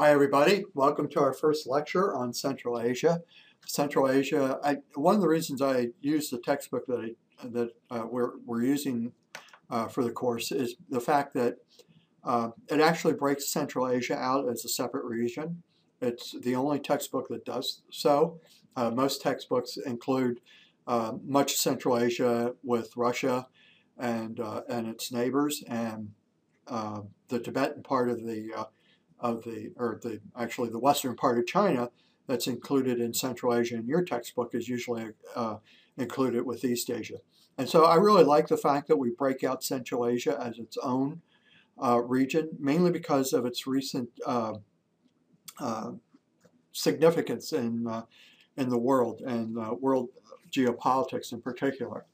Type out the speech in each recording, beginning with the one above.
Hi everybody, welcome to our first lecture on Central Asia. Central Asia, I, one of the reasons I use the textbook that, I, that uh, we're, we're using uh, for the course is the fact that uh, it actually breaks Central Asia out as a separate region. It's the only textbook that does so. Uh, most textbooks include uh, much Central Asia with Russia and, uh, and its neighbors and the Tibetan part of the of the, or the actually the western part of China that's included in Central Asia in your textbook is usually uh, included with East Asia. And so I really like the fact that we break out Central Asia as its own uh, region, mainly because of its recent uh, uh significance in, uh, in the world and uh, world geopolitics in particular.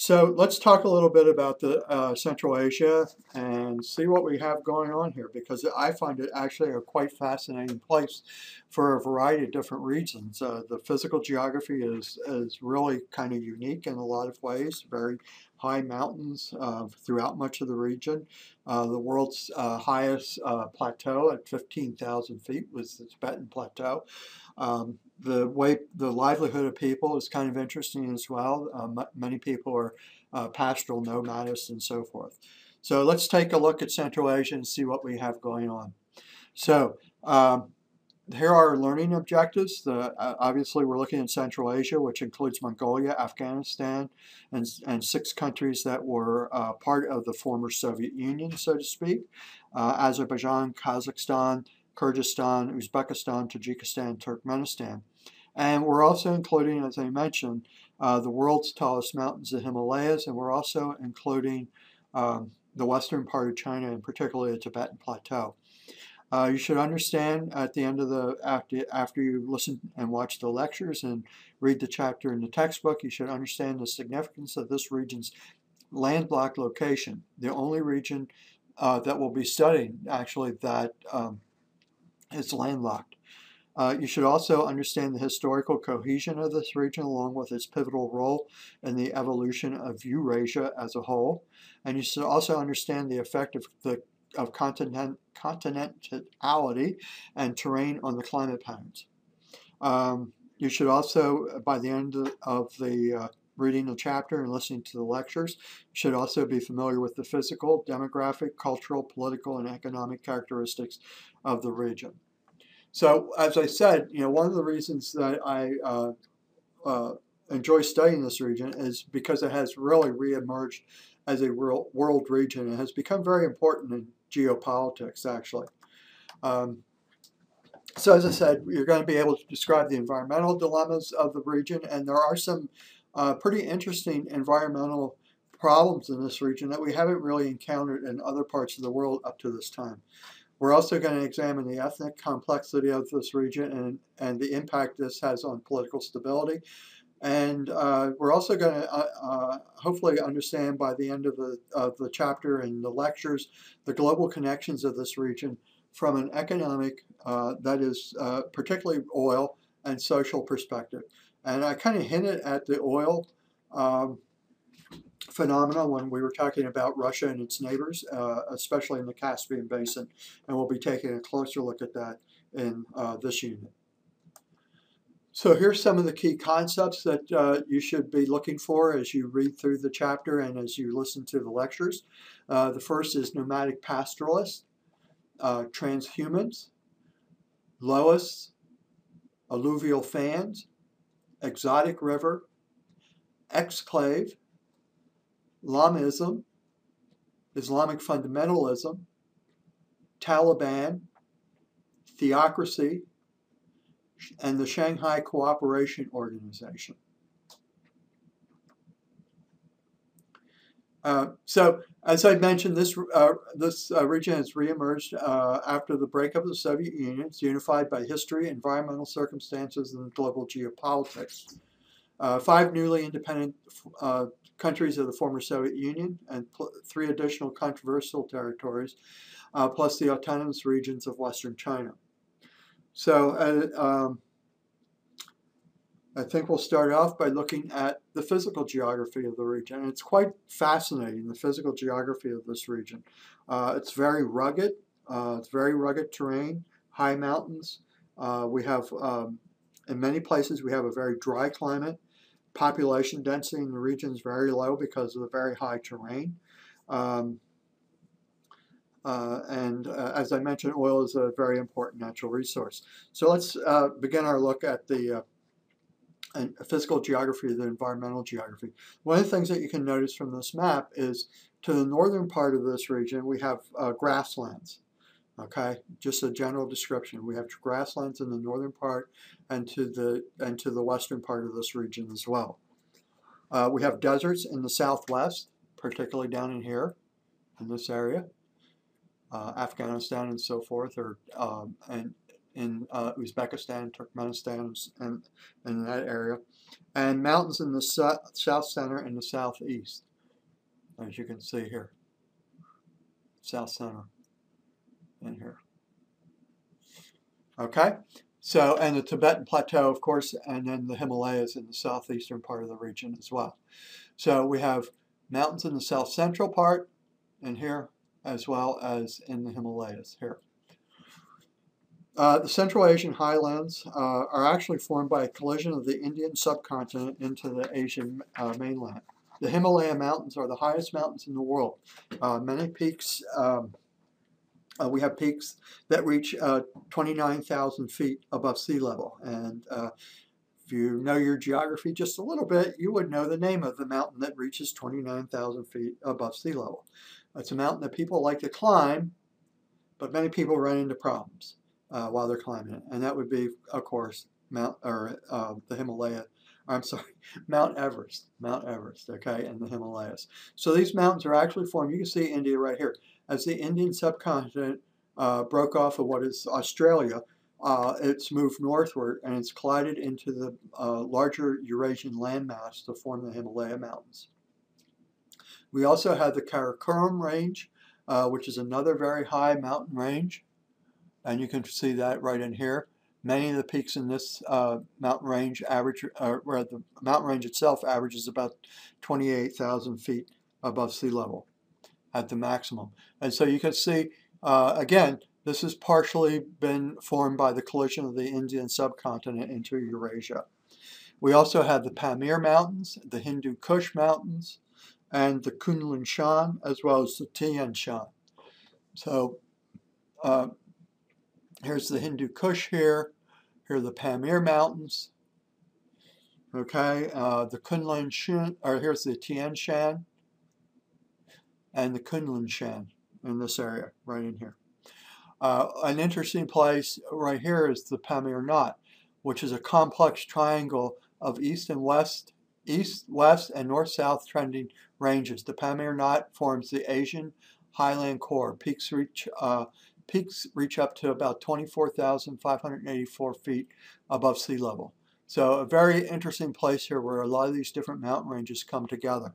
So let's talk a little bit about the uh, Central Asia and see what we have going on here because I find it actually a quite fascinating place for a variety of different reasons. Uh, the physical geography is, is really kind of unique in a lot of ways, very high mountains uh, throughout much of the region. Uh, the world's uh, highest uh, plateau at 15,000 feet was the Tibetan Plateau. Um, the way the livelihood of people is kind of interesting as well. Uh, many people are uh, pastoral nomadists and so forth. So let's take a look at Central Asia and see what we have going on. So um, here are our learning objectives. The, uh, obviously, we're looking at Central Asia, which includes Mongolia, Afghanistan, and, and six countries that were uh, part of the former Soviet Union, so to speak. Uh, Azerbaijan, Kazakhstan, Kyrgyzstan, Uzbekistan, Tajikistan, Turkmenistan. And we're also including, as I mentioned, uh, the world's tallest mountains, the Himalayas, and we're also including um, the western part of China, and particularly the Tibetan Plateau. Uh, you should understand at the end of the after after you listen and watch the lectures and read the chapter in the textbook, you should understand the significance of this region's landlocked location. The only region uh, that we'll be studying actually that um, is landlocked. Uh, you should also understand the historical cohesion of this region along with its pivotal role in the evolution of Eurasia as a whole. And you should also understand the effect of, the, of continent, continentality and terrain on the climate patterns. Um, you should also, by the end of the uh, reading the chapter and listening to the lectures, you should also be familiar with the physical, demographic, cultural, political, and economic characteristics of the region. So, as I said, you know, one of the reasons that I uh, uh, enjoy studying this region is because it has really reemerged as a world, region. It has become very important in geopolitics, actually. Um, so, as I said, you're going to be able to describe the environmental dilemmas of the region, and there are some uh, pretty interesting environmental problems in this region that we haven't really encountered in other parts of the world up to this time. We're also going to examine the ethnic complexity of this region and, and the impact this has on political stability. And uh, we're also going to uh, uh, hopefully understand by the end of the, of the chapter and the lectures the global connections of this region from an economic, uh, that is uh, particularly oil, and social perspective. And I kind of hinted at the oil um, phenomena when we were talking about Russia and its neighbors, uh, especially in the Caspian Basin, and we'll be taking a closer look at that in uh, this unit. So here's some of the key concepts that uh, you should be looking for as you read through the chapter and as you listen to the lectures. Uh, the first is nomadic pastoralists, uh, transhumance, loess, alluvial fans, exotic river, exclave, Lamaism, Islamic fundamentalism, Taliban, theocracy, and the Shanghai Cooperation Organization. Uh, so, as I mentioned, this uh, this uh, region has reemerged uh, after the breakup of the Soviet Union. It's unified by history, environmental circumstances, and global geopolitics. Uh, five newly independent countries of the former Soviet Union and three additional controversial territories, plus the autonomous regions of Western China. So um, I think we'll start off by looking at the physical geography of the region. It's quite fascinating, the physical geography of this region. Uh, it's very rugged, uh, it's very rugged terrain, high mountains. Uh, we have, um, in many places, we have a very dry climate. Population density in the region is very low because of the very high terrain. Um, uh, and uh, as I mentioned, oil is a very important natural resource. So let's uh, begin our look at the uh, physical geography, the environmental geography. One of the things that you can notice from this map is to the northern part of this region, we have uh, grasslands. Okay, just a general description. We have grasslands in the northern part and to the, and to the western part of this region as well. Uh, we have deserts in the southwest, particularly down in here, in this area uh, Afghanistan and so forth, or um, and in uh, Uzbekistan, Turkmenistan, and in that area, and mountains in the south center and the southeast, as you can see here. South center in here. Okay, so and the Tibetan Plateau, of course, and then the Himalayas in the southeastern part of the region as well. So we have mountains in the south central part, and here as well as in the Himalayas here. Uh, the Central Asian highlands uh, are actually formed by a collision of the Indian subcontinent into the Asian uh, mainland. The Himalaya mountains are the highest mountains in the world. Uh, many peaks, um, uh, we have peaks that reach uh, 29,000 feet above sea level. And if you know your geography just a little bit, you would know the name of the mountain that reaches 29,000 feet above sea level. It's a mountain that people like to climb, but many people run into problems uh, while they're climbing it. And that would be, of course, Mount or uh, the Himalaya. I'm sorry, Mount Everest, Mount Everest, okay, and the Himalayas. So these mountains are actually formed. You can see India right here. As the Indian subcontinent uh, broke off of what is Australia, uh, it's moved northward and it's collided into the uh, larger Eurasian landmass to form the Himalaya Mountains. We also have the Karakoram Range, uh, which is another very high mountain range. And you can see that right in here. Many of the peaks in this uh, mountain range average, uh, where the mountain range itself averages about 28,000 feet above sea level at the maximum. And so you can see, uh, again, this has partially been formed by the collision of the Indian subcontinent into Eurasia. We also have the Pamir Mountains, the Hindu Kush Mountains, and the Kunlun Shan, as well as the Tian Shan. So uh, here's the Hindu Kush here. Here are the Pamir Mountains. Okay, uh, the Kunlun Shan, or here's the Tian Shan and the Kunlun Shan in this area, right in here. Uh, an interesting place right here is the Pamir Knot, which is a complex triangle of east and west east, west, and north-south trending ranges. The Pamir Knot forms the Asian highland core. Peaks reach, uh, peaks reach up to about 24,584 feet above sea level. So a very interesting place here where a lot of these different mountain ranges come together.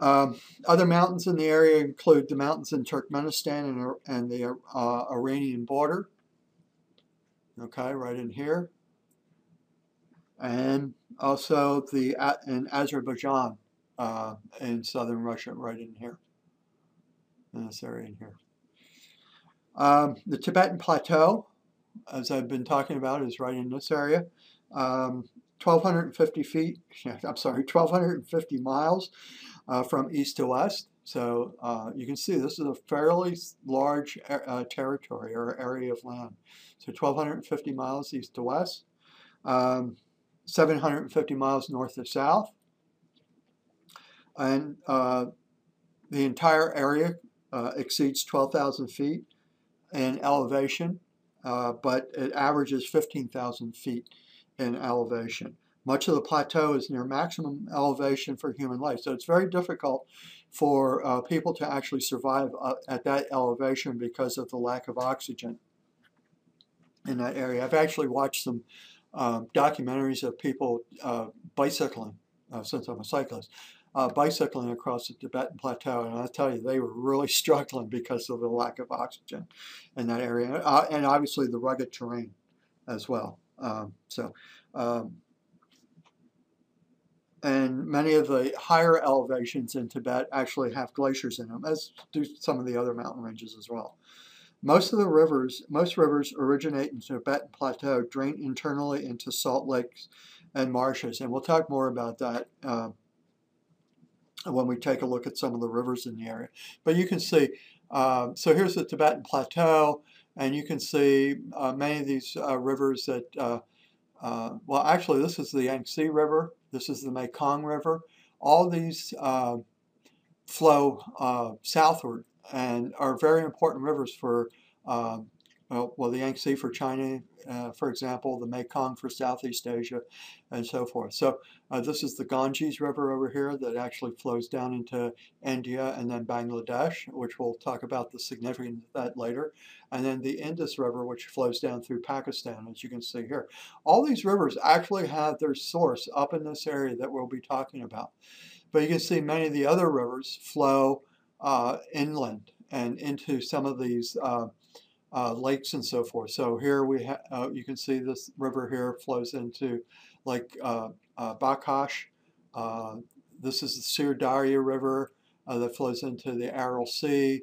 Um, other mountains in the area include the mountains in Turkmenistan and, and the uh, Iranian border. Okay, right in here and also the in Azerbaijan uh, in southern Russia, right in here, in this area in here. Um, the Tibetan Plateau, as I've been talking about, is right in this area. Um, 1,250 feet, I'm sorry, 1,250 miles uh, from east to west. So uh, you can see this is a fairly large uh, territory or area of land. So 1,250 miles east to west. Um, 750 miles north to south. And uh, the entire area uh, exceeds 12,000 feet in elevation, uh, but it averages 15,000 feet in elevation. Much of the plateau is near maximum elevation for human life, so it's very difficult for uh, people to actually survive uh, at that elevation because of the lack of oxygen in that area. I've actually watched some um, documentaries of people uh, bicycling, uh, since I'm a cyclist, uh, bicycling across the Tibetan Plateau, and I tell you, they were really struggling because of the lack of oxygen in that area, uh, and obviously the rugged terrain as well. Um, so, um, and many of the higher elevations in Tibet actually have glaciers in them, as do some of the other mountain ranges as well. Most of the rivers, most rivers originate in Tibetan Plateau, drain internally into salt lakes and marshes, and we'll talk more about that uh, when we take a look at some of the rivers in the area. But you can see, uh, so here's the Tibetan Plateau, and you can see uh, many of these uh, rivers that, uh, uh, well, actually, this is the Yangtze River, this is the Mekong River. All these flow southward and are very important rivers for well, well, the Yangtze for China, uh, for example, the Mekong for Southeast Asia, and so forth. So uh, this is the Ganges River over here that actually flows down into India and then Bangladesh, which we'll talk about the significance of that later. And then the Indus River, which flows down through Pakistan, as you can see here. All these rivers actually have their source up in this area that we'll be talking about. But you can see many of the other rivers flow uh, inland and into some of these uh, uh, lakes and so forth. So here we have, uh, you can see this river here flows into Lake uh, uh Balkhash. Uh, this is the Sir Darya River uh, that flows into the Aral Sea.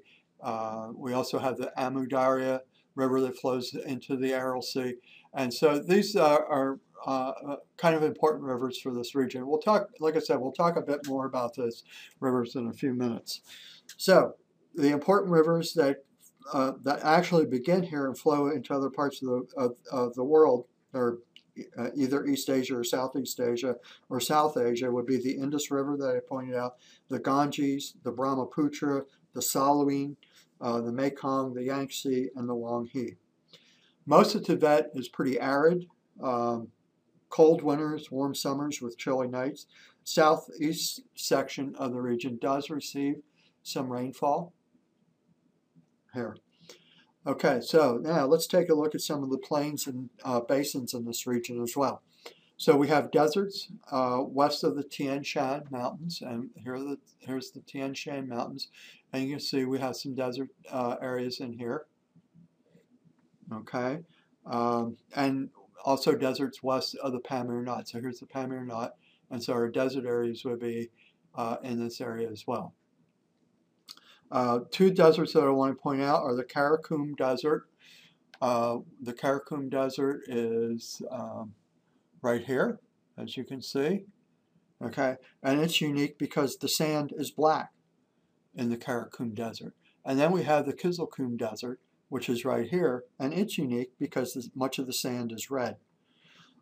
we also have the Amu Darya River that flows into the Aral Sea. And so these are kind of important rivers for this region. We'll talk, like I said, we'll talk a bit more about those rivers in a few minutes. So the important rivers that uh, that actually begin here and flow into other parts of the, of, of the world, or uh, either East Asia or Southeast Asia or South Asia, would be the Indus River that I pointed out, the Ganges, the Brahmaputra, the Salween, uh, the Mekong, the Yangtze, and the Huanghe. Most of Tibet is pretty arid, um, cold winters, warm summers with chilly nights. Southeast section of the region does receive some rainfall here. Okay, so now let's take a look at some of the plains and uh, basins in this region as well. So we have deserts uh, west of the Tian Shan Mountains, and here the, here's the Tian Shan Mountains, and you can see we have some desert uh, areas in here. Okay, um, and also deserts west of the Pamir Knot. So here's the Pamir Knot, and so our desert areas would be uh, in this area as well. Uh, two deserts that I want to point out are the Karakum Desert. Uh, the Karakum Desert is um, right here, as you can see. Okay, and it's unique because the sand is black in the Karakum Desert. And then we have the Kizilkum Desert, which is right here, and it's unique because much of the sand is red.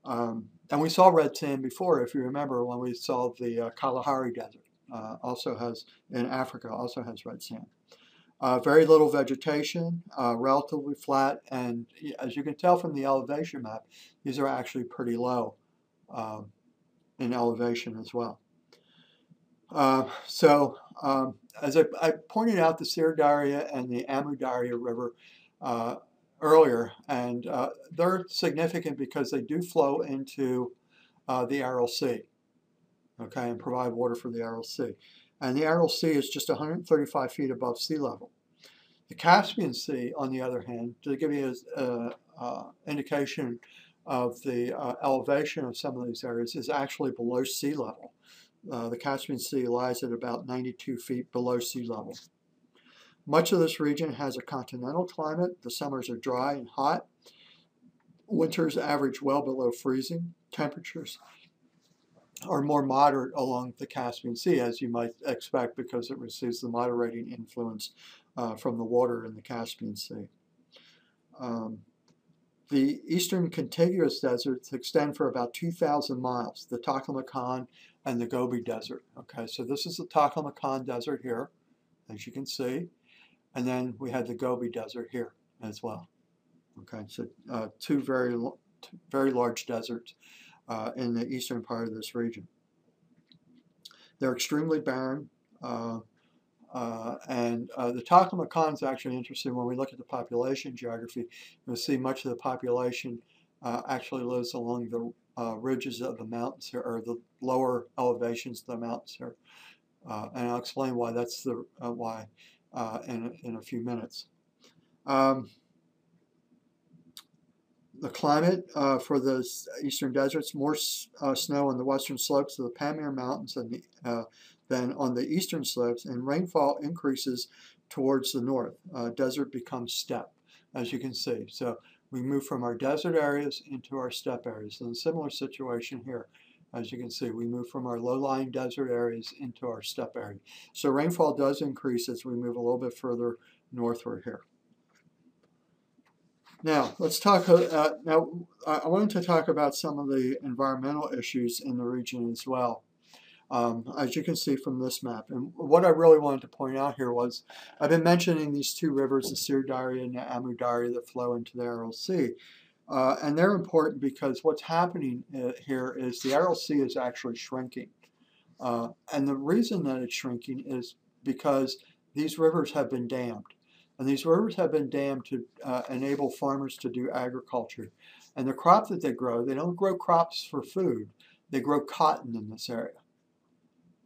Um, and we saw red sand before, if you remember, when we saw the uh, Kalahari Desert uh, also has, in Africa, also has red sand. Uh, very little vegetation, uh, relatively flat, and as you can tell from the elevation map, these are actually pretty low um, in elevation as well. Uh, so, um, as I, I, pointed out, the Sir Darya and the Amu Darya River uh, earlier, and uh, they're significant because they do flow into uh, the Aral Sea okay, and provide water for the Aral Sea. And the Aral Sea is just 135 feet above sea level. The Caspian Sea, on the other hand, to give you an indication of the uh, elevation of some of these areas, is actually below sea level. Uh, the Caspian Sea lies at about 92 feet below sea level. Much of this region has a continental climate. The summers are dry and hot. Winters average well below freezing temperatures are more moderate along the Caspian Sea, as you might expect, because it receives the moderating influence uh, from the water in the Caspian Sea. Um, the eastern contiguous deserts extend for about 2,000 miles, the Taklamakan and the Gobi Desert. Okay, so this is the Taklamakan Desert here, as you can see, and then we had the Gobi Desert here as well. Okay, so uh, two very, very large deserts uh, in the eastern part of this region. They're extremely barren, uh, uh, and uh, the Taklamakan is actually interesting when we look at the population geography. You'll see much of the population uh, actually lives along the ridges of the mountains here, or the lower elevations of the mountains here. and I'll explain why that's the why in, in a few minutes. Um, the climate uh, for the eastern deserts, more uh, snow on the western slopes of the Pamir Mountains than, the, uh, than on the eastern slopes, and rainfall increases towards the north. Uh, desert becomes steppe. as you can see. So we move from our desert areas into our steppe areas. And a similar situation here. As you can see, we move from our low-lying desert areas into our steppe area. So rainfall does increase as we move a little bit further northward here. Now, let's talk, uh, now I wanted to talk about some of the environmental issues in the region as well. Um, as you can see from this map. And what I really wanted to point out here was, I've been mentioning these two rivers, the Sir Darya and the Amu Darya that flow into the Aral Sea. Uh, and they're important because what's happening uh, here is the Aral Sea is actually shrinking. Uh, and the reason that it's shrinking is because these rivers have been dammed. And these rivers have been dammed to uh, enable farmers to do agriculture. And the crop that they grow, they don't grow crops for food. They grow cotton in this area.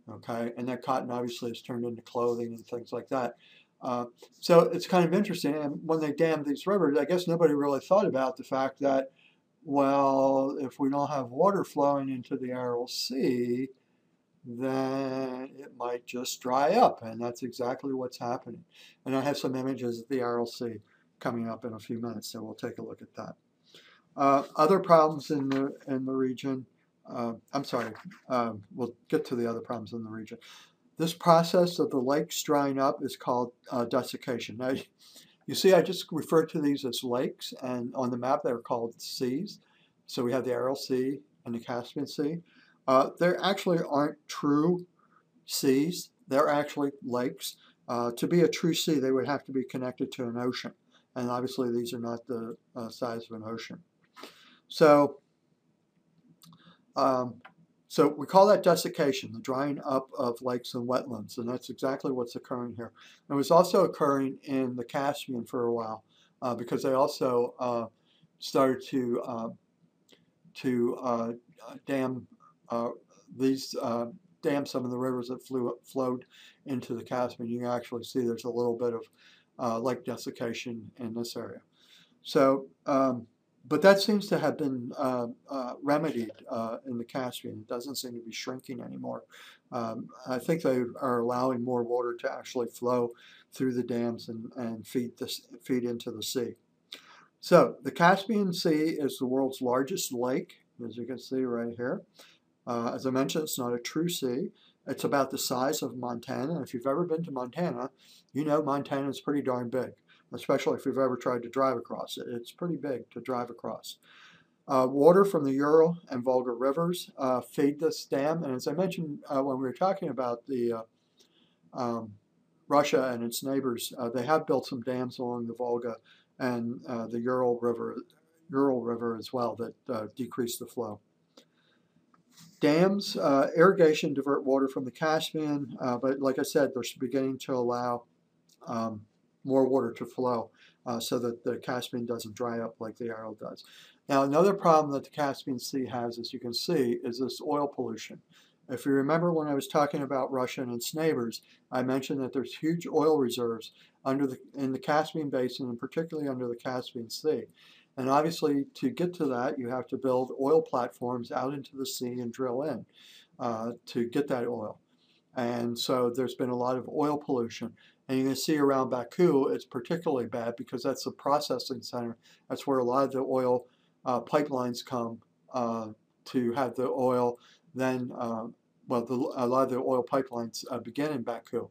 Okay, and that cotton obviously is turned into clothing and things like that. Uh, so it's kind of interesting. And when they dammed these rivers, I guess nobody really thought about the fact that, well, if we don't have water flowing into the Aral Sea, then it might just dry up. And that's exactly what's happening. And I have some images of the Sea coming up in a few minutes, so we'll take a look at that. Uh, other problems in the, in the region, uh, I'm sorry, uh, we'll get to the other problems in the region. This process of the lakes drying up is called uh, desiccation. Now, you see I just referred to these as lakes, and on the map they're called seas. So we have the Aral Sea and the Caspian Sea. Uh, there actually aren't true seas. They're actually lakes. Uh, to be a true sea, they would have to be connected to an ocean. And obviously, these are not the uh, size of an ocean. So, um, so we call that desiccation, the drying up of lakes and wetlands, and that's exactly what's occurring here. It was also occurring in the Caspian for a while uh, because they also uh, started to uh, to uh, dam uh, these uh, dam some of the rivers that flew, flowed into the Caspian. You actually see there's a little bit of lake desiccation in this area. So um, but that seems to have been uh, uh, remedied uh, in the Caspian. It doesn't seem to be shrinking anymore. Um, I think they are allowing more water to actually flow through the dams and, and feed, this, feed into the sea. So the Caspian Sea is the world's largest lake, as you can see right here. Uh, as I mentioned, it's not a true sea. It's about the size of Montana. If you've ever been to Montana, you know Montana is pretty darn big especially if you've ever tried to drive across it. It's pretty big to drive across. Uh, water from the Ural and Volga rivers uh, feed this dam, and as I mentioned uh, when we were talking about the uh, um, Russia and its neighbors, uh, they have built some dams along the Volga and uh, the Ural River, Ural River as well that decrease the flow. Dams, irrigation divert water from the Caspian, but like I said, they're beginning to allow um, more water to flow uh, so that the Caspian doesn't dry up like the Aral does. Now another problem that the Caspian Sea has, as you can see, is this oil pollution. If you remember when I was talking about Russia and its neighbors, I mentioned that there's huge oil reserves under the, in the Caspian Basin and particularly under the Caspian Sea. And obviously, to get to that, you have to build oil platforms out into the sea and drill in uh, to get that oil. And so there's been a lot of oil pollution. And you can see around Baku, it's particularly bad because that's the processing center. That's where a lot of the oil uh, pipelines come uh, to have the oil then, uh, well, the, a lot of the oil pipelines uh, begin in Baku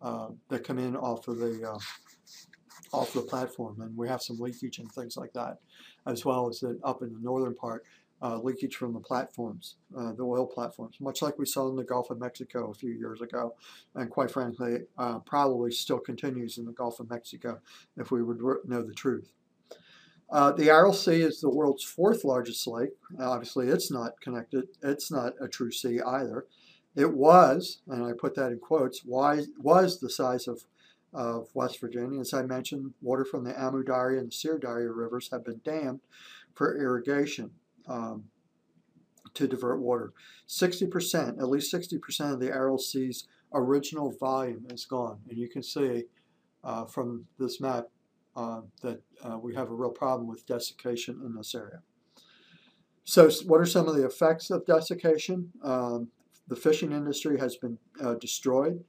uh, that come in off of the uh, off the platform. And we have some leakage and things like that, as well as that up in the northern part uh, leakage from the platforms, uh, the oil platforms, much like we saw in the Gulf of Mexico a few years ago, and quite frankly, uh, probably still continues in the Gulf of Mexico if we would know the truth. Uh, the Aral Sea is the world's fourth largest lake. Obviously, it's not connected. It's not a true sea either. It was, and I put that in quotes, was, was the size of, of West Virginia. As I mentioned, water from the Amu Darya and the Sir Darya rivers have been dammed for irrigation um, to divert water. 60%, at least 60% of the Aral Sea's original volume is gone. And you can see uh, from this map uh, that uh, we have a real problem with desiccation in this area. So what are some of the effects of desiccation? Um, the fishing industry has been uh, destroyed.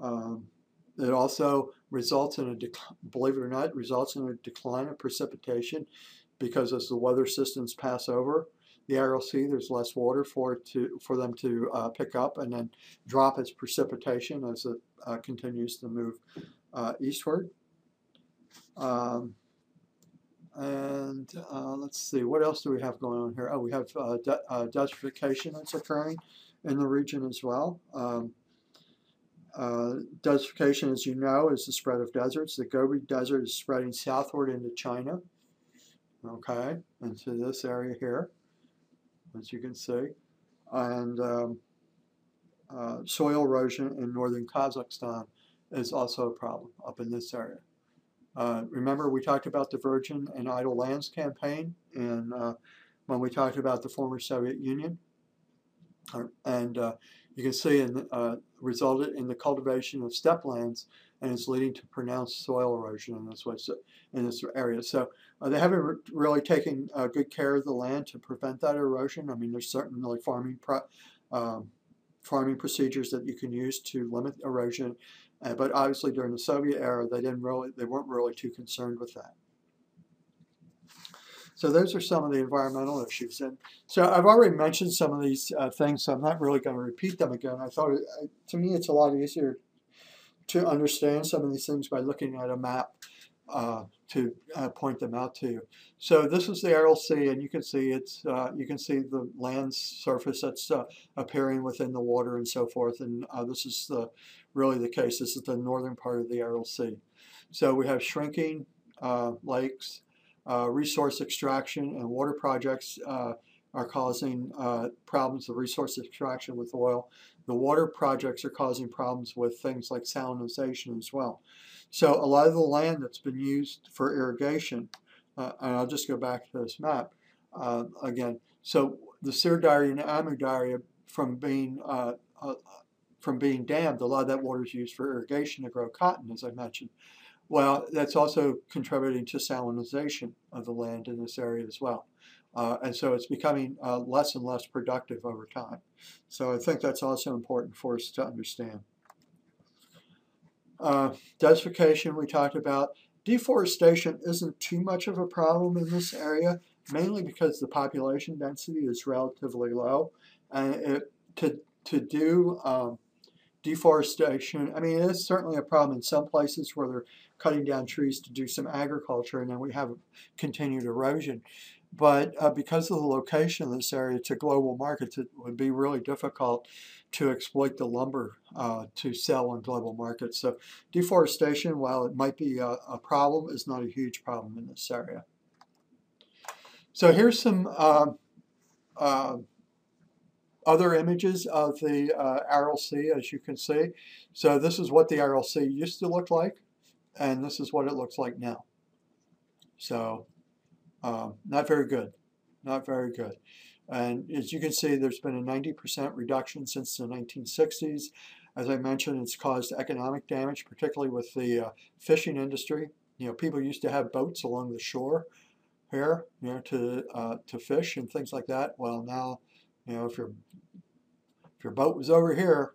Um, it also results in a, believe it or not, results in a decline of precipitation because as the weather systems pass over the Aral Sea, there's less water for to for them to uh, pick up and then drop its precipitation as it uh, continues to move uh, eastward. Um, and uh, let's see, what else do we have going on here? Oh, we have uh, de uh, desertification that's occurring in the region as well. Um, uh, desertification, as you know, is the spread of deserts. The Gobi Desert is spreading southward into China, okay, into this area here, as you can see. And um, uh, soil erosion in northern Kazakhstan is also a problem up in this area. Uh, remember, we talked about the Virgin and Idle Lands campaign, and uh, when we talked about the former Soviet Union, and uh, you can see in uh, resulted in the cultivation of steppe lands and is leading to pronounced soil erosion in this in this area. So uh, they haven't re really taken uh, good care of the land to prevent that erosion. I mean, there's certainly farming um, farming procedures that you can use to limit erosion, uh, but obviously during the Soviet era, they didn't really they weren't really too concerned with that. So those are some of the environmental issues. And so I've already mentioned some of these uh, things, so I'm not really going to repeat them again. I thought, it, to me, it's a lot easier to understand some of these things by looking at a map uh, to uh, point them out to you. So this is the Aral Sea, and you can see it's uh, you can see the land surface that's uh, appearing within the water and so forth. And uh, this is the really the case. This is the northern part of the Aral Sea. So we have shrinking uh, lakes, resource extraction and water projects uh, are causing uh, problems of resource extraction with oil. The water projects are causing problems with things like salinization as well. So a lot of the land that's been used for irrigation, uh, and I'll just go back to this map uh, again. So the Sirdarya and Amudarya from being uh, from being dammed, a lot of that water is used for irrigation to grow cotton, as I mentioned. Well, that's also contributing to salinization of the land in this area as well. Uh, and so it's becoming uh, less and less productive over time. So I think that's also important for us to understand. Uh, desertification we talked about. Deforestation isn't too much of a problem in this area, mainly because the population density is relatively low. And it, to, to do um, deforestation, I mean, it is certainly a problem in some places where they're cutting down trees to do some agriculture, and then we have continued erosion. But uh, because of the location of this area to global markets, it would be really difficult to exploit the lumber uh, to sell on global markets. So deforestation, while it might be a, a, problem, is not a huge problem in this area. So here's some uh, other images of the uh, Sea, as you can see. So this is what the Sea used to look like and this is what it looks like now. So um, not very good, not very good. And as you can see, there's been a 90% reduction since the 1960s. As I mentioned, it's caused economic damage, particularly with the uh, fishing industry. You know, people used to have boats along the shore here, you know, to uh, to fish and things like that. Well, now, you know, if your if your boat was over here,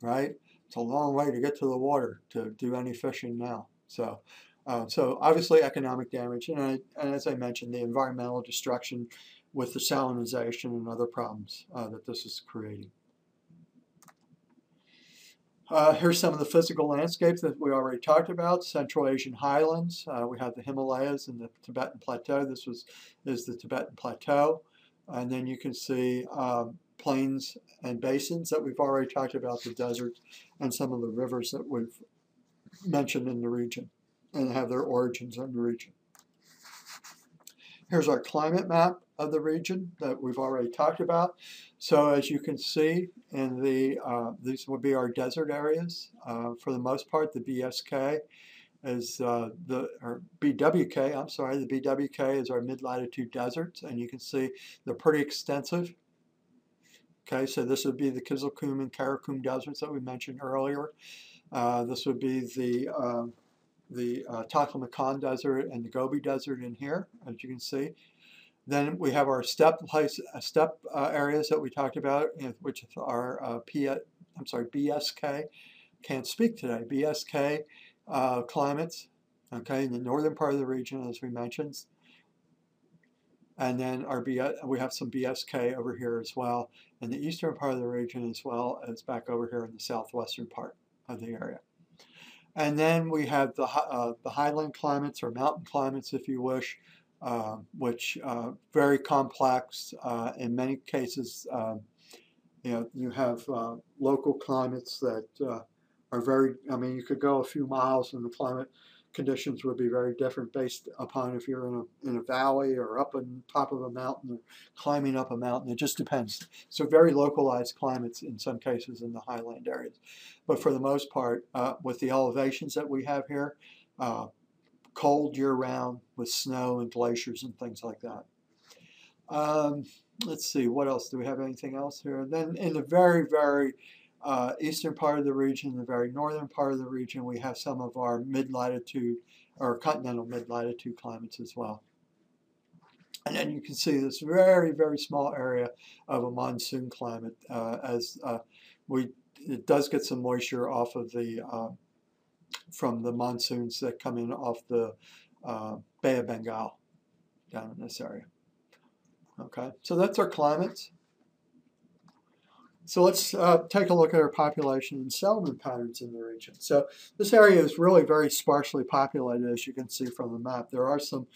right, it's a long way to get to the water to do any fishing now. So, uh, so obviously economic damage, and, I, and, as I mentioned, the environmental destruction with the salinization and other problems uh, that this is creating. Uh, here's some of the physical landscapes that we already talked about. Central Asian highlands. Uh, we have the Himalayas and the Tibetan Plateau. This was is the Tibetan Plateau. And then you can see um, plains and basins that we've already talked about, the desert, and some of the rivers that we've mentioned in the region and have their origins in the region. Here's our climate map of the region that we've already talked about. So as you can see, in the uh, these would be our desert areas. Uh, for the most part, the BSK is uh, the or BWK. I'm sorry, the BWK is our mid-latitude deserts, and you can see they're pretty extensive. Okay, so this would be the Kizilkum and Karakum deserts that we mentioned earlier. Uh, this would be the uh, the uh, Taklamakan Desert and the Gobi Desert in here, as you can see. Then we have our steppe place, uh, steppe uh, areas that we talked about, which are P, I'm sorry, BSK. Can't speak today. BSK, climates. Okay, in the northern part of the region, as we mentioned, and then our B, we have some BSK over here as well in the eastern part of the region as well as back over here in the southwestern part of the area. And then we have the, uh, the highland climates or mountain climates, if you wish, uh, which uh, very complex. Uh, in many cases, um, you know, you have uh, local climates that uh, are very, I mean, you could go a few miles and the climate conditions would be very different based upon if you're in a, in a valley or up on top of a mountain or climbing up a mountain. It just depends. So very localized climates in some cases in the highland areas. But for the most part, uh, with the elevations that we have here, uh, cold year-round with snow and glaciers and things like that. Um, let's see, what else? Do we have anything else here? Then in the very, very uh, eastern part of the region, the very northern part of the region, we have some of our mid-latitude or continental mid-latitude climates as well. And then you can see this very, very small area of a monsoon climate uh, as uh, we it does get some moisture off of the uh, from the monsoons that come in off the uh, Bay of Bengal down in this area. Okay, so that's our climates. So let's uh, take a look at our population and settlement patterns in the region. So this area is really very sparsely populated, as you can see from the map. There are some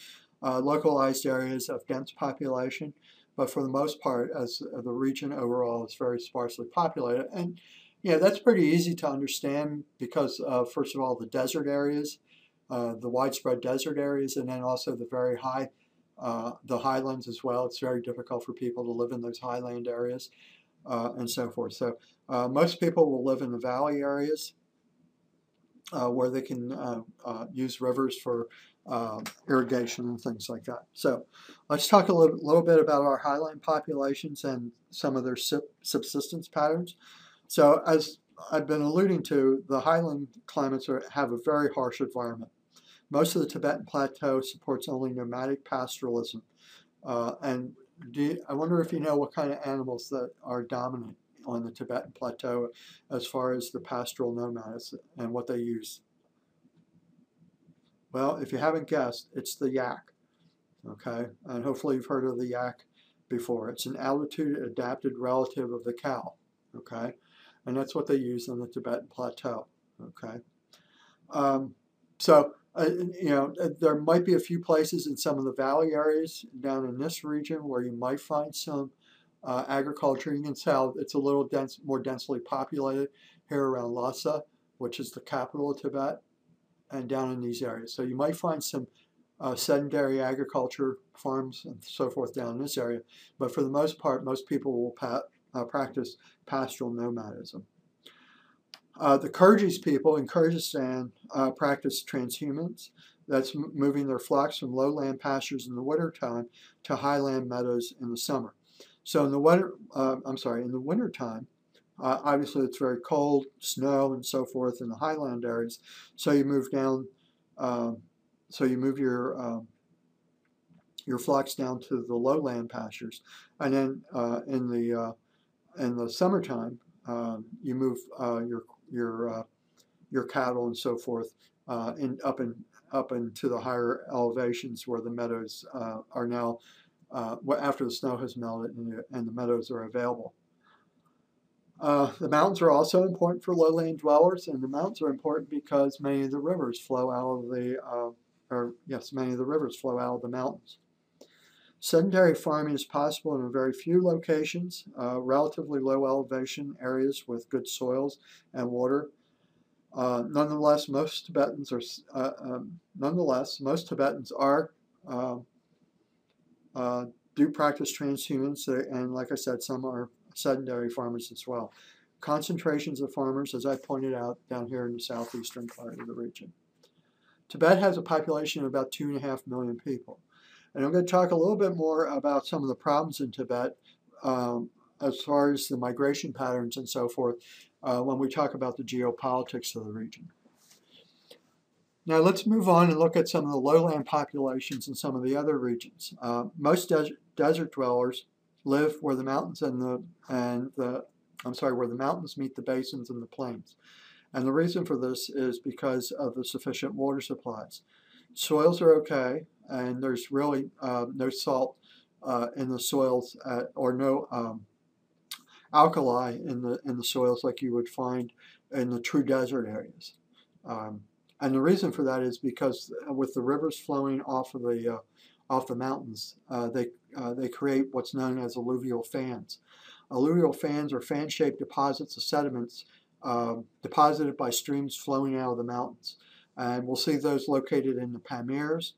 uh, localized areas of dense population, but for the most part, as uh, the region overall is very sparsely populated. And yeah, that's pretty easy to understand because, first of all, the desert areas, uh, the widespread desert areas, and then also the very high, uh, the highlands as well. It's very difficult for people to live in those highland areas uh, and so forth. So uh, most people will live in the valley areas uh, where they can uh, uh, use rivers for uh, irrigation and things like that. So let's talk a little, little, bit about our highland populations and some of their subsistence patterns. So as I've been alluding to, the highland climates are, have a very harsh environment. Most of the Tibetan Plateau supports only nomadic pastoralism, uh, and you, I wonder if you know what kind of animals that are dominant on the Tibetan Plateau as far as the pastoral nomads and what they use. Well, if you haven't guessed, it's the yak. Okay, and hopefully you've heard of the yak before. It's an altitude adapted relative of the cow. Okay, and that's what they use on the Tibetan Plateau. Okay, um, so uh, you know, uh, there might be a few places in some of the valley areas down in this region where you might find some uh, agriculture. You can tell it's a little dense, more densely populated here around Lhasa, which is the capital of Tibet, and down in these areas. So you might find some uh, sedentary agriculture farms and so forth down in this area. But for the most part, most people will pa uh, practice pastoral nomadism. Uh, the Kyrgyz people in Kyrgyzstan uh, practice transhumance. That's moving their flocks from lowland pastures in the wintertime to highland meadows in the summer. So in the winter, uh, I'm sorry, in the wintertime, uh, obviously it's very cold, snow and so forth in the highland areas. So you move down, um, so you move your um, your flocks down to the lowland pastures, and then uh, in the uh, in the summertime, um, you move your your uh, your cattle and so forth uh, in, up and up into the higher elevations where the meadows uh, are now after the snow has melted and the, and the meadows are available. Uh, the mountains are also important for lowland dwellers, and the mountains are important because many of the rivers flow out of the, uh, or yes, many of the rivers flow out of the mountains. Sedentary farming is possible in a very few locations, uh, relatively low elevation areas with good soils and water. Uh, nonetheless, most Tibetans are uh, um, nonetheless most Tibetans are um, uh, do practice transhumance, and like I said, some are sedentary farmers as well. Concentrations of farmers, as I pointed out, down here in the southeastern part of the region. Tibet has a population of about two and a half million people. And I'm going to talk a little bit more about some of the problems in Tibet um, as far as the migration patterns and so forth uh, when we talk about the geopolitics of the region. Now let's move on and look at some of the lowland populations in some of the other regions. Uh, most desert, desert dwellers live where the mountains and the and the I'm sorry where the mountains meet the basins and the plains, And the reason for this is because of the sufficient water supplies. Soils are okay, and there's really uh, no salt uh, in the soils at, or no um, alkali in the in the soils like you would find in the true desert areas. Um, and the reason for that is because with the rivers flowing off of the uh, off the mountains, uh, they uh, they create what's known as alluvial fans. Alluvial fans are fan-shaped deposits of sediments um, deposited by streams flowing out of the mountains. And we'll see those located in the Pamirs.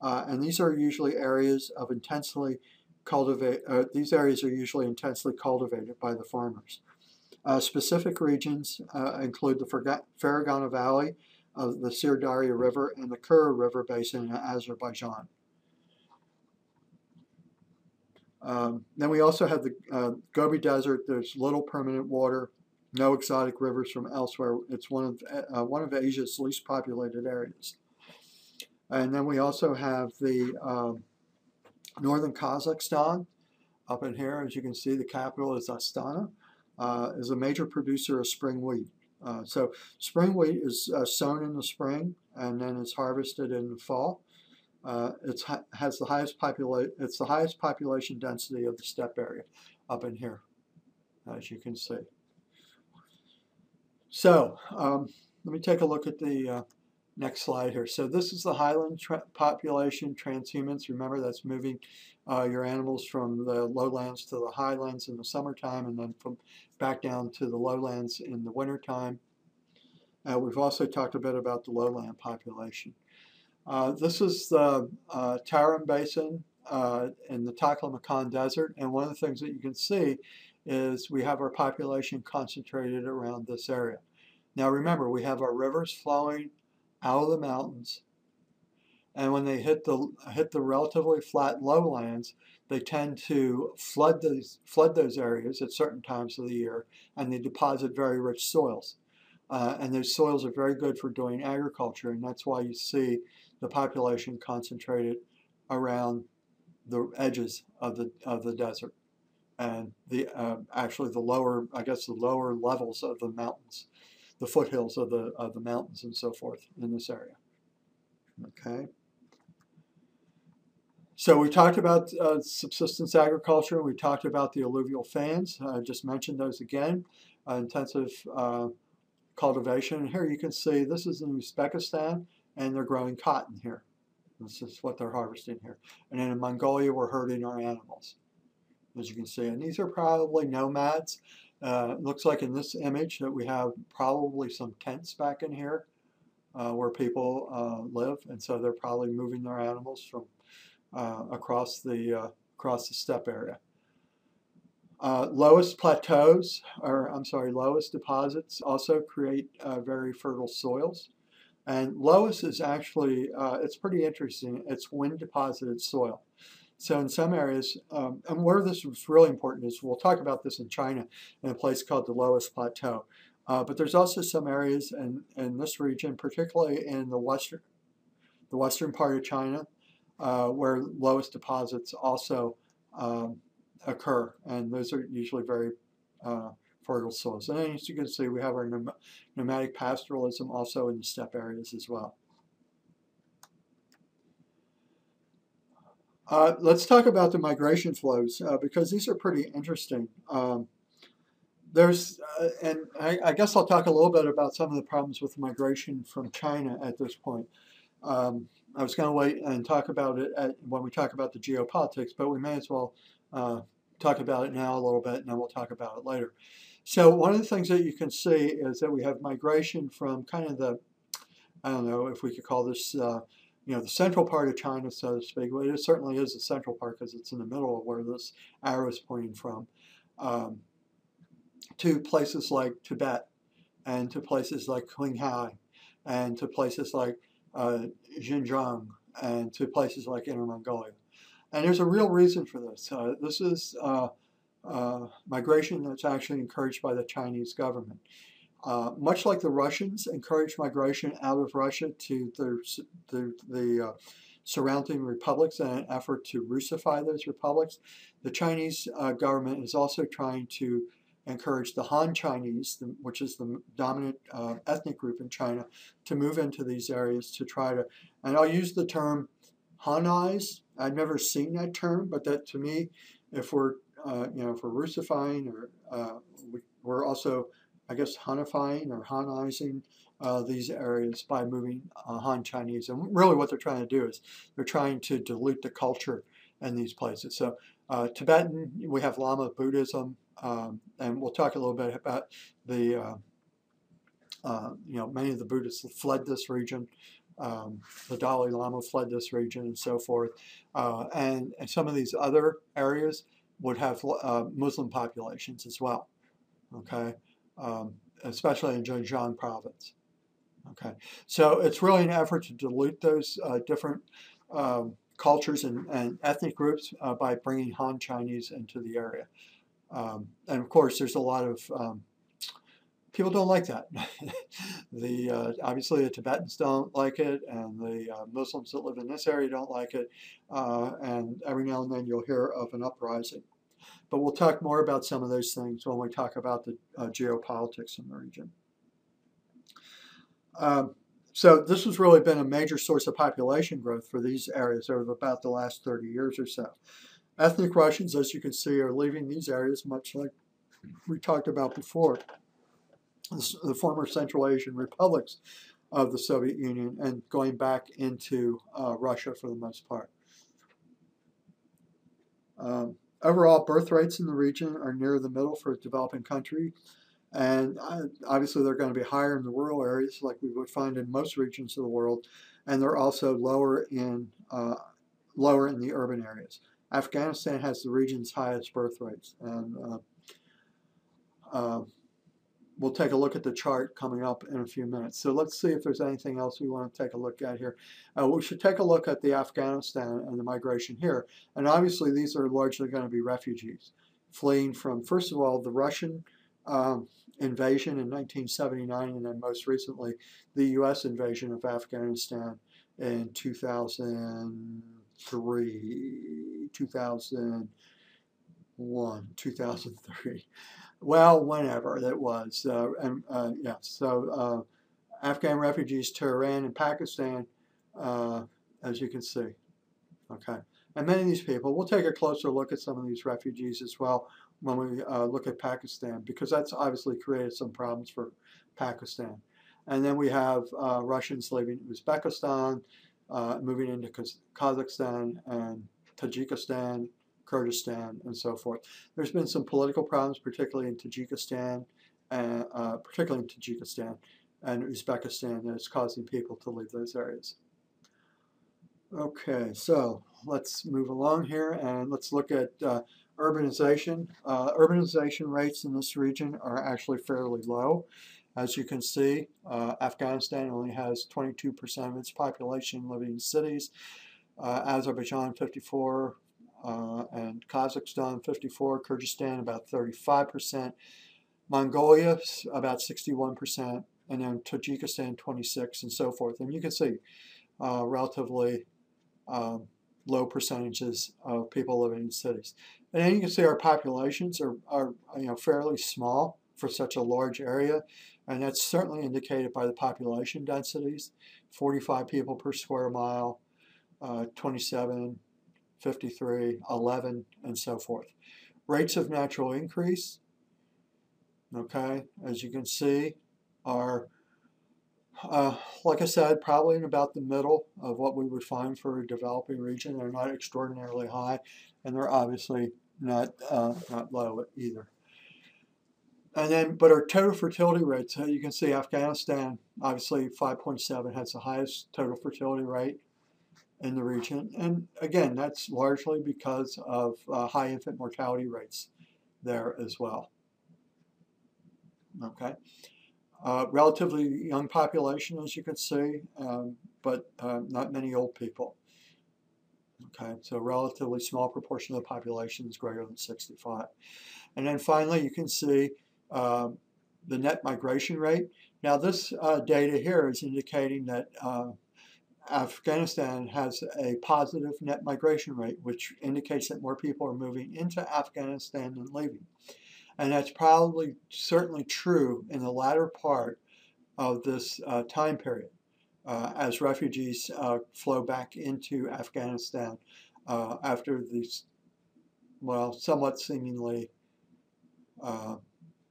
Uh, and these are usually areas of intensely cultivate. Uh, these areas are usually intensely cultivated by the farmers. Uh, specific regions uh, include the Fergana Valley of the Syr Darya River and the Kura River basin in Azerbaijan. Um, then we also have the uh, Gobi Desert. There's little permanent water, no exotic rivers from elsewhere. It's one of uh, one of Asia's least populated areas. And then we also have the um, northern Kazakhstan up in here. As you can see, the capital is Astana. Uh, is a major producer of spring wheat. Uh, so spring wheat is uh, sown in the spring and then it's harvested in the fall. Uh, it has the highest population. It's the highest population density of the steppe area up in here, as you can see. So um, let me take a look at the uh, next slide here. So this is the highland tra population transhumance. Remember that's moving uh, your animals from the lowlands to the highlands in the summertime and then from back down to the lowlands in the wintertime. Uh, we've also talked a bit about the lowland population. Uh, this is the uh, Tarim Basin uh, in the Taklamakan Desert, and one of the things that you can see is we have our population concentrated around this area. Now remember, we have our rivers flowing out of the mountains, and when they hit the hit the relatively flat lowlands, they tend to flood those flood those areas at certain times of the year, and they deposit very rich soils. Uh, and those soils are very good for doing agriculture, and that's why you see the population concentrated around the edges of the of the desert and the uh, actually the lower I guess the lower levels of the mountains, the foothills of the of the mountains and so forth in this area. Okay. So we talked about uh, subsistence agriculture. We talked about the alluvial fans. I just mentioned those again. Uh, intensive uh, cultivation. And here you can see this is in Uzbekistan and they're growing cotton here. This is what they're harvesting here. And in Mongolia, we're herding our animals, as you can see. And these are probably nomads. Uh, looks like in this image that we have probably some tents back in here uh, where people uh, live. And so they're probably moving their animals from uh, across the uh, across the steppe area. Uh, loess plateaus, or I'm sorry, loess deposits also create very fertile soils. And loess is actually, it's pretty interesting. It's wind deposited soil. So in some areas, um, and where this is really important is we'll talk about this in China in a place called the Loess Plateau. Uh, but there's also some areas in, in this region, particularly in the western, the western part of China, uh, where loess deposits also um, occur. And those are usually very uh, fertile soils. And as you can see, we have our nomadic pastoralism also in the steppe areas as well. Uh, let's talk about the migration flows uh, because these are pretty interesting. Um, there's, uh, and I, I, guess I'll talk a little bit about some of the problems with migration from China at this point. Um, I was going to wait and talk about it at, when we talk about the geopolitics, but we may as well uh, talk about it now a little bit, and then we'll talk about it later. So one of the things that you can see is that we have migration from kind of the, I don't know if we could call this, uh, you know, the central part of China, so to speak. Well, it certainly is the central part because it's in the middle of where this arrow is pointing from, um, to places like Tibet, and to places like Qinghai, and to places like uh, Xinjiang, and to places like Inner Mongolia. And there's a real reason for this. Uh, this is uh, uh, migration that's actually encouraged by the Chinese government. Uh, much like the Russians encouraged migration out of Russia to the, the, the uh, surrounding republics in an effort to Russify those republics, the Chinese uh, government is also trying to encourage the Han Chinese, which is the dominant uh, ethnic group in China, to move into these areas to try to, and I'll use the term Hanize. I've never seen that term, but that to me, if we're, uh, you know, if we're Russifying or uh, we, are also, I guess, Hanifying or Hanizing uh, these areas by moving uh, Han Chinese. And really what they're trying to do is they're trying to dilute the culture in these places. So uh, Tibetan, we have Lama Buddhism, um, and we'll talk a little bit about the, uh, uh, you know, many of the Buddhists fled this region. Um, the Dalai Lama fled this region and so forth. Uh, and, and some of these other areas would have Muslim populations as well, okay, um, especially in Xinjiang province. Okay, so it's really an effort to dilute those uh, different um, cultures and, and, ethnic groups uh, by bringing Han Chinese into the area. Um, and of course, there's a lot of um, people don't like that. the uh, obviously the Tibetans don't like it, and the uh, Muslims that live in this area don't like it. Uh, and every now and then you'll hear of an uprising. But we'll talk more about some of those things when we talk about the uh, geopolitics in the region. Um, so this has really been a major source of population growth for these areas over about the last 30 years or so. Ethnic Russians, as you can see, are leaving these areas much like we talked about before, the former Central Asian republics of the Soviet Union and going back into uh, Russia for the most part. Um, overall, birth rates in the region are near the middle for a developing country. And obviously, they're going to be higher in the rural areas, like we would find in most regions of the world, and they're also lower in uh, lower in the urban areas. Afghanistan has the region's highest birth rates, and uh, uh, we'll take a look at the chart coming up in a few minutes. So let's see if there's anything else we want to take a look at here. Uh, we should take a look at the Afghanistan and the migration here. And obviously, these are largely going to be refugees fleeing from, first of all, the Russian um, invasion in 1979, and then most recently the U.S. invasion of Afghanistan in 2003, 2001, 2003. Well, whenever that was. Uh, and uh, yeah, so uh, Afghan refugees to Iran and Pakistan, uh, as you can see. Okay. And many of these people, we'll take a closer look at some of these refugees as well when we uh, look at Pakistan, because that's obviously created some problems for Pakistan. And then we have uh, Russians leaving Uzbekistan, moving into Kazakhstan and Tajikistan, Kyrgyzstan, and so forth. There's been some political problems, particularly in Tajikistan, and, uh, particularly in Tajikistan and Uzbekistan, that is causing people to leave those areas. Okay, so let's move along here and let's look at uh, urbanization. Uh, urbanization rates in this region are actually fairly low. As you can see, uh, Afghanistan only has 22% of its population living in cities. Uh, Azerbaijan 54 uh, and Kazakhstan 54, Kyrgyzstan about 35%, Mongolia about 61%, and then Tajikistan 26 and so forth. And you can see uh, relatively um, low percentages of people living in cities. And then you can see our populations are, are you know, fairly small for such a large area, and that's certainly indicated by the population densities, 45 people per square mile, uh, 27, 53, 11, and so forth. Rates of natural increase, okay, as you can see, are uh, like I said, probably in about the middle of what we would find for a developing region. They're not extraordinarily high, and they're obviously not uh, not low either. And then, but our total fertility rates, you can see Afghanistan, obviously 5.7 has the highest total fertility rate in the region. And again, that's largely because of uh, high infant mortality rates there as well. Okay. Uh, relatively young population, as you can see, um, but uh, not many old people. Okay, so relatively small proportion of the population is greater than 65. And then finally, you can see uh, the net migration rate. Now, this uh, data here is indicating that uh, Afghanistan has a positive net migration rate, which indicates that more people are moving into Afghanistan than leaving. And that's probably certainly true in the latter part of this uh, time period uh, as refugees uh, flow back into Afghanistan uh, after these, well, somewhat seemingly uh,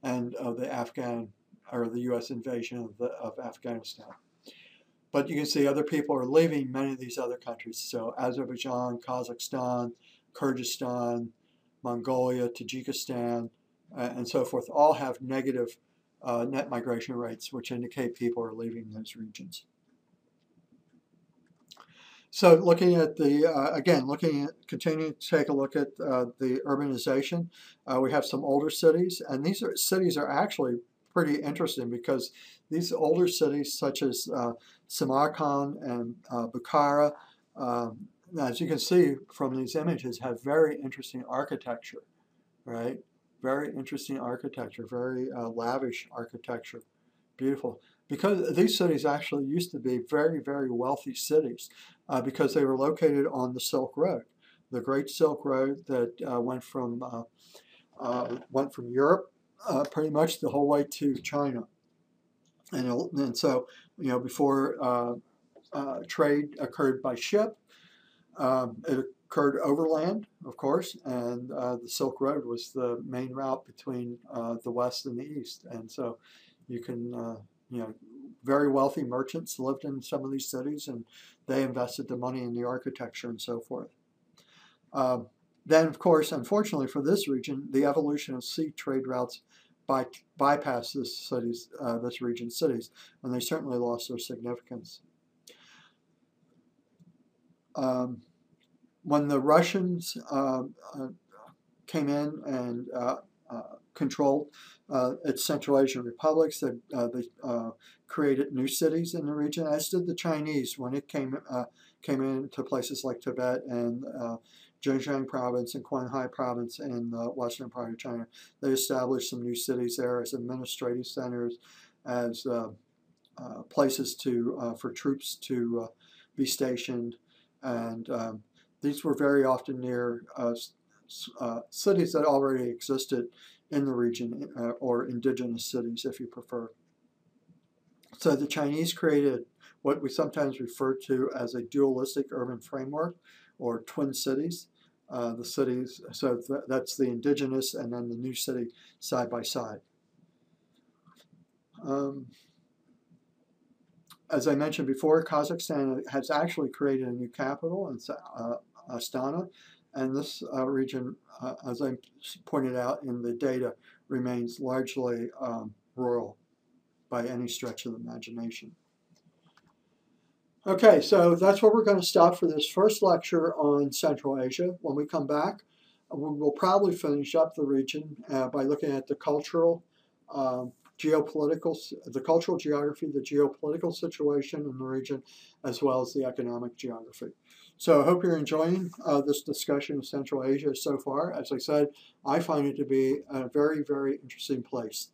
end of the Afghan or the U.S. invasion of, the, of Afghanistan. But you can see other people are leaving many of these other countries. So Azerbaijan, Kazakhstan, Kyrgyzstan, Mongolia, Tajikistan, uh, and so forth all have negative uh, net migration rates, which indicate people are leaving those regions. So looking at the, uh, again, looking at, continuing to take a look at uh, the urbanization, uh, we have some older cities, and these are, cities are actually pretty interesting because these older cities such as uh, Samarkand and uh, Bukhara, um, as you can see from these images, have very interesting architecture, right? Very interesting architecture, very uh, lavish architecture, beautiful. Because these cities actually used to be very, very wealthy cities uh, because they were located on the Silk Road, the Great Silk Road that uh, went from uh, uh went from Europe pretty much the whole way to China, and, and so you know before uh, trade occurred by ship, um, it occurred overland, of course, and the Silk Road was the main route between the west and the east, and so you can you know, very wealthy merchants lived in some of these cities and they invested the money in the architecture and so forth. Um, then, of course, unfortunately for this region, the evolution of sea trade routes by, bypassed this, cities, uh, this region's cities, and they certainly lost their significance. Um, when the Russians uh, uh, came in and uh, uh, controlled uh, its Central Asian republics. They, they created new cities in the region, as did the Chinese when it came came into places like Tibet and uh, Xinjiang province and Qinghai province in the western part of China. They established some new cities there as administrative centers, as uh, places to for troops to be stationed, and um, these were very often near cities that already existed in the region uh, or indigenous cities if you prefer. So the Chinese created what we sometimes refer to as a dualistic urban framework or twin cities. Uh, the cities, so th that's the indigenous and then the new city side by side. Um, as I mentioned before, Kazakhstan has actually created a new capital in uh, Astana, and this uh, region, uh, as I pointed out in the data, remains largely um, rural by any stretch of the imagination. Okay, so that's where we're going to stop for this first lecture on Central Asia. When we come back, we'll probably finish up the region uh, by looking at the cultural, um, geopolitical, the cultural geography, the geopolitical situation in the region, as well as the economic geography. So I hope you're enjoying uh, this discussion of Central Asia so far. As I said, I find it to be a very, very interesting place.